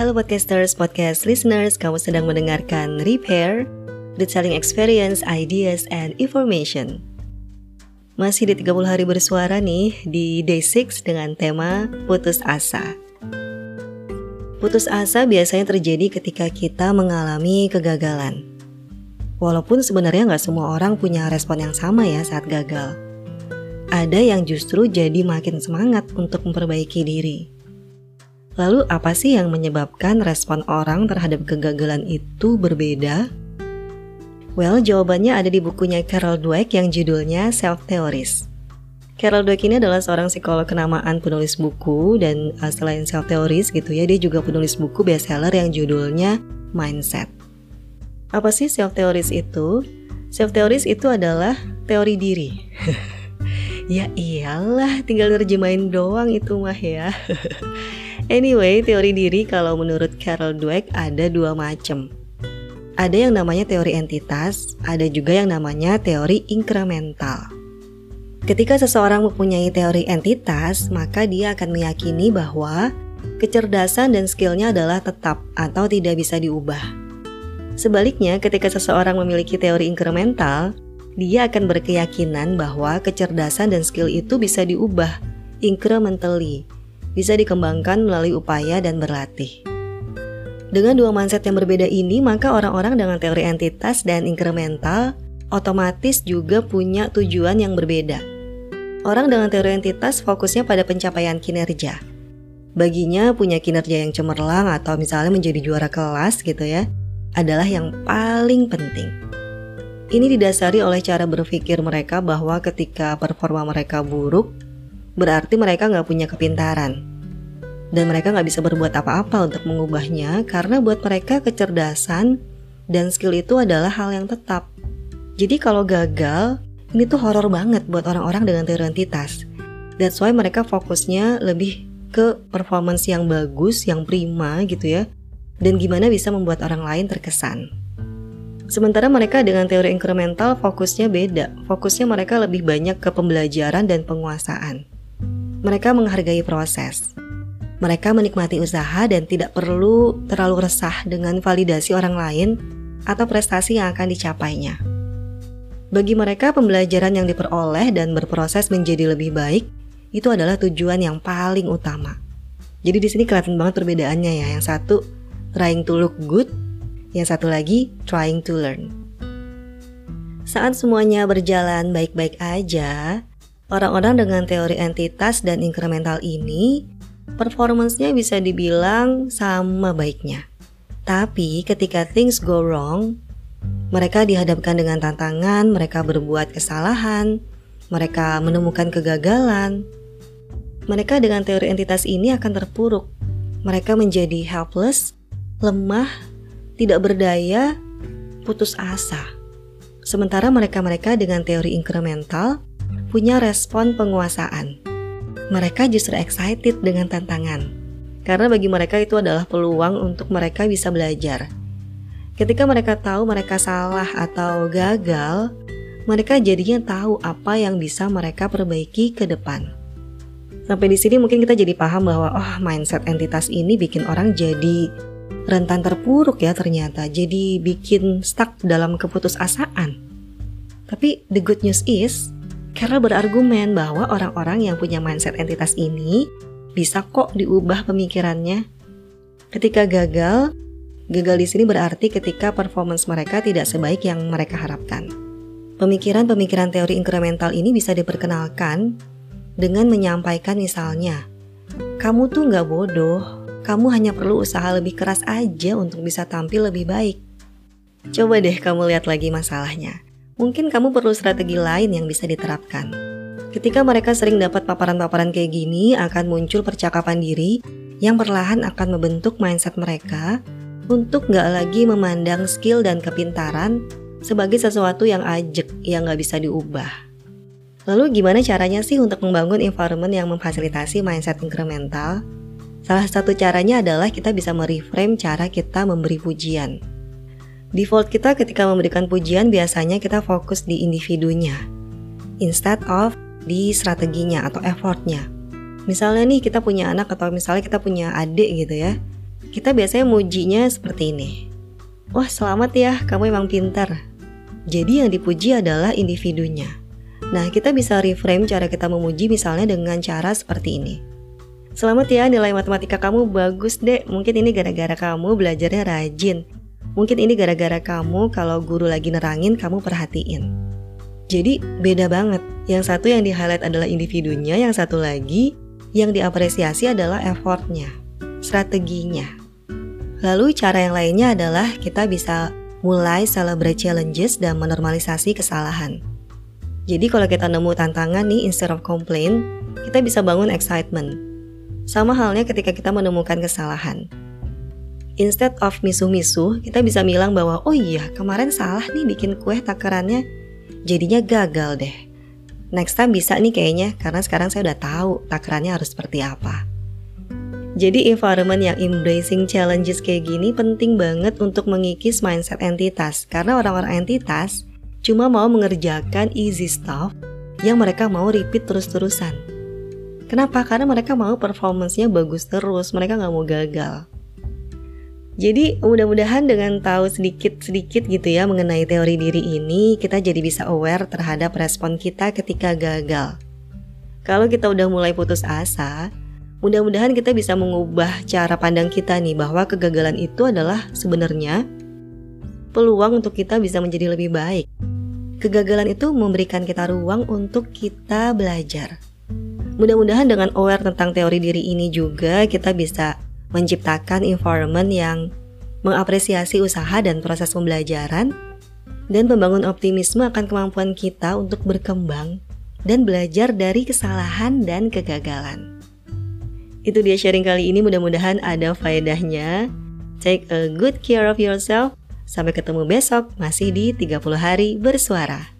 Halo podcasters, podcast listeners, kamu sedang mendengarkan Repair, The Selling Experience, Ideas, and Information. Masih di 30 hari bersuara nih di Day 6 dengan tema Putus Asa. Putus asa biasanya terjadi ketika kita mengalami kegagalan. Walaupun sebenarnya nggak semua orang punya respon yang sama ya saat gagal. Ada yang justru jadi makin semangat untuk memperbaiki diri. Lalu apa sih yang menyebabkan respon orang terhadap kegagalan itu berbeda? Well, jawabannya ada di bukunya Carol Dweck yang judulnya Self Theories. Carol Dweck ini adalah seorang psikolog kenamaan penulis buku dan uh, selain self theories gitu ya, dia juga penulis buku bestseller yang judulnya Mindset. Apa sih self theories itu? Self theories itu adalah teori diri. ya iyalah, tinggal terjemahin doang itu mah ya. Anyway, teori diri kalau menurut Carol Dweck ada dua macam. Ada yang namanya teori entitas, ada juga yang namanya teori inkremental. Ketika seseorang mempunyai teori entitas, maka dia akan meyakini bahwa kecerdasan dan skillnya adalah tetap atau tidak bisa diubah. Sebaliknya, ketika seseorang memiliki teori inkremental, dia akan berkeyakinan bahwa kecerdasan dan skill itu bisa diubah incrementally bisa dikembangkan melalui upaya dan berlatih. Dengan dua mindset yang berbeda ini, maka orang-orang dengan teori entitas dan inkremental otomatis juga punya tujuan yang berbeda. Orang dengan teori entitas fokusnya pada pencapaian kinerja. Baginya punya kinerja yang cemerlang atau misalnya menjadi juara kelas gitu ya, adalah yang paling penting. Ini didasari oleh cara berpikir mereka bahwa ketika performa mereka buruk, berarti mereka nggak punya kepintaran. Dan mereka nggak bisa berbuat apa-apa untuk mengubahnya karena buat mereka kecerdasan dan skill itu adalah hal yang tetap. Jadi kalau gagal, ini tuh horor banget buat orang-orang dengan teori entitas. That's why mereka fokusnya lebih ke performance yang bagus, yang prima gitu ya. Dan gimana bisa membuat orang lain terkesan. Sementara mereka dengan teori incremental fokusnya beda. Fokusnya mereka lebih banyak ke pembelajaran dan penguasaan. Mereka menghargai proses. Mereka menikmati usaha dan tidak perlu terlalu resah dengan validasi orang lain atau prestasi yang akan dicapainya. Bagi mereka, pembelajaran yang diperoleh dan berproses menjadi lebih baik itu adalah tujuan yang paling utama. Jadi di sini kelihatan banget perbedaannya ya. Yang satu trying to look good, yang satu lagi trying to learn. Saat semuanya berjalan baik-baik aja, Orang-orang dengan teori entitas dan incremental ini performance-nya bisa dibilang sama baiknya. Tapi ketika things go wrong, mereka dihadapkan dengan tantangan, mereka berbuat kesalahan, mereka menemukan kegagalan. Mereka dengan teori entitas ini akan terpuruk. Mereka menjadi helpless, lemah, tidak berdaya, putus asa. Sementara mereka-mereka dengan teori incremental punya respon penguasaan. Mereka justru excited dengan tantangan, karena bagi mereka itu adalah peluang untuk mereka bisa belajar. Ketika mereka tahu mereka salah atau gagal, mereka jadinya tahu apa yang bisa mereka perbaiki ke depan. Sampai di sini mungkin kita jadi paham bahwa oh mindset entitas ini bikin orang jadi rentan terpuruk ya ternyata. Jadi bikin stuck dalam keputusasaan. Tapi the good news is karena berargumen bahwa orang-orang yang punya mindset entitas ini bisa kok diubah pemikirannya. Ketika gagal, gagal di sini berarti ketika performance mereka tidak sebaik yang mereka harapkan. Pemikiran-pemikiran teori incremental ini bisa diperkenalkan dengan menyampaikan misalnya, kamu tuh nggak bodoh, kamu hanya perlu usaha lebih keras aja untuk bisa tampil lebih baik. Coba deh kamu lihat lagi masalahnya mungkin kamu perlu strategi lain yang bisa diterapkan. Ketika mereka sering dapat paparan-paparan kayak gini, akan muncul percakapan diri yang perlahan akan membentuk mindset mereka untuk nggak lagi memandang skill dan kepintaran sebagai sesuatu yang ajek yang nggak bisa diubah. Lalu gimana caranya sih untuk membangun environment yang memfasilitasi mindset incremental? Salah satu caranya adalah kita bisa mereframe cara kita memberi pujian. Default kita ketika memberikan pujian biasanya kita fokus di individunya instead of di strateginya atau effortnya. Misalnya nih kita punya anak atau misalnya kita punya adik gitu ya. kita biasanya mujinya seperti ini. Wah selamat ya, kamu emang pintar. Jadi yang dipuji adalah individunya. Nah, kita bisa reframe cara kita memuji misalnya dengan cara seperti ini. Selamat ya, nilai matematika kamu bagus deh. Mungkin ini gara-gara kamu belajarnya rajin. Mungkin ini gara-gara kamu kalau guru lagi nerangin kamu perhatiin. Jadi beda banget. Yang satu yang di-highlight adalah individunya, yang satu lagi yang diapresiasi adalah effortnya, strateginya. Lalu cara yang lainnya adalah kita bisa mulai celebrate challenges dan menormalisasi kesalahan. Jadi kalau kita nemu tantangan nih instead of complain, kita bisa bangun excitement sama halnya ketika kita menemukan kesalahan. Instead of misuh-misuh, kita bisa bilang bahwa oh iya kemarin salah nih bikin kue takarannya, jadinya gagal deh. Next time bisa nih kayaknya karena sekarang saya udah tahu takarannya harus seperti apa. Jadi environment yang embracing challenges kayak gini penting banget untuk mengikis mindset entitas karena orang-orang entitas cuma mau mengerjakan easy stuff yang mereka mau repeat terus-terusan. Kenapa? Karena mereka mau performancenya bagus terus, mereka nggak mau gagal. Jadi mudah-mudahan dengan tahu sedikit-sedikit gitu ya mengenai teori diri ini, kita jadi bisa aware terhadap respon kita ketika gagal. Kalau kita udah mulai putus asa, mudah-mudahan kita bisa mengubah cara pandang kita nih bahwa kegagalan itu adalah sebenarnya peluang untuk kita bisa menjadi lebih baik. Kegagalan itu memberikan kita ruang untuk kita belajar. Mudah-mudahan dengan aware tentang teori diri ini juga kita bisa menciptakan environment yang mengapresiasi usaha dan proses pembelajaran dan membangun optimisme akan kemampuan kita untuk berkembang dan belajar dari kesalahan dan kegagalan. Itu dia sharing kali ini mudah-mudahan ada faedahnya. Take a good care of yourself. Sampai ketemu besok masih di 30 hari bersuara.